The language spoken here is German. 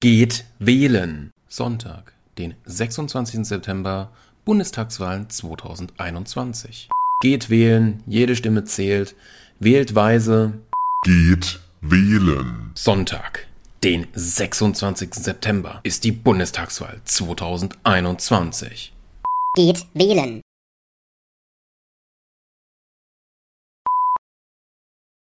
Geht wählen. Sonntag, den 26. September, Bundestagswahlen 2021. Geht wählen, jede Stimme zählt. Wählt weise. Geht wählen. Sonntag, den 26. September, ist die Bundestagswahl 2021. Geht wählen.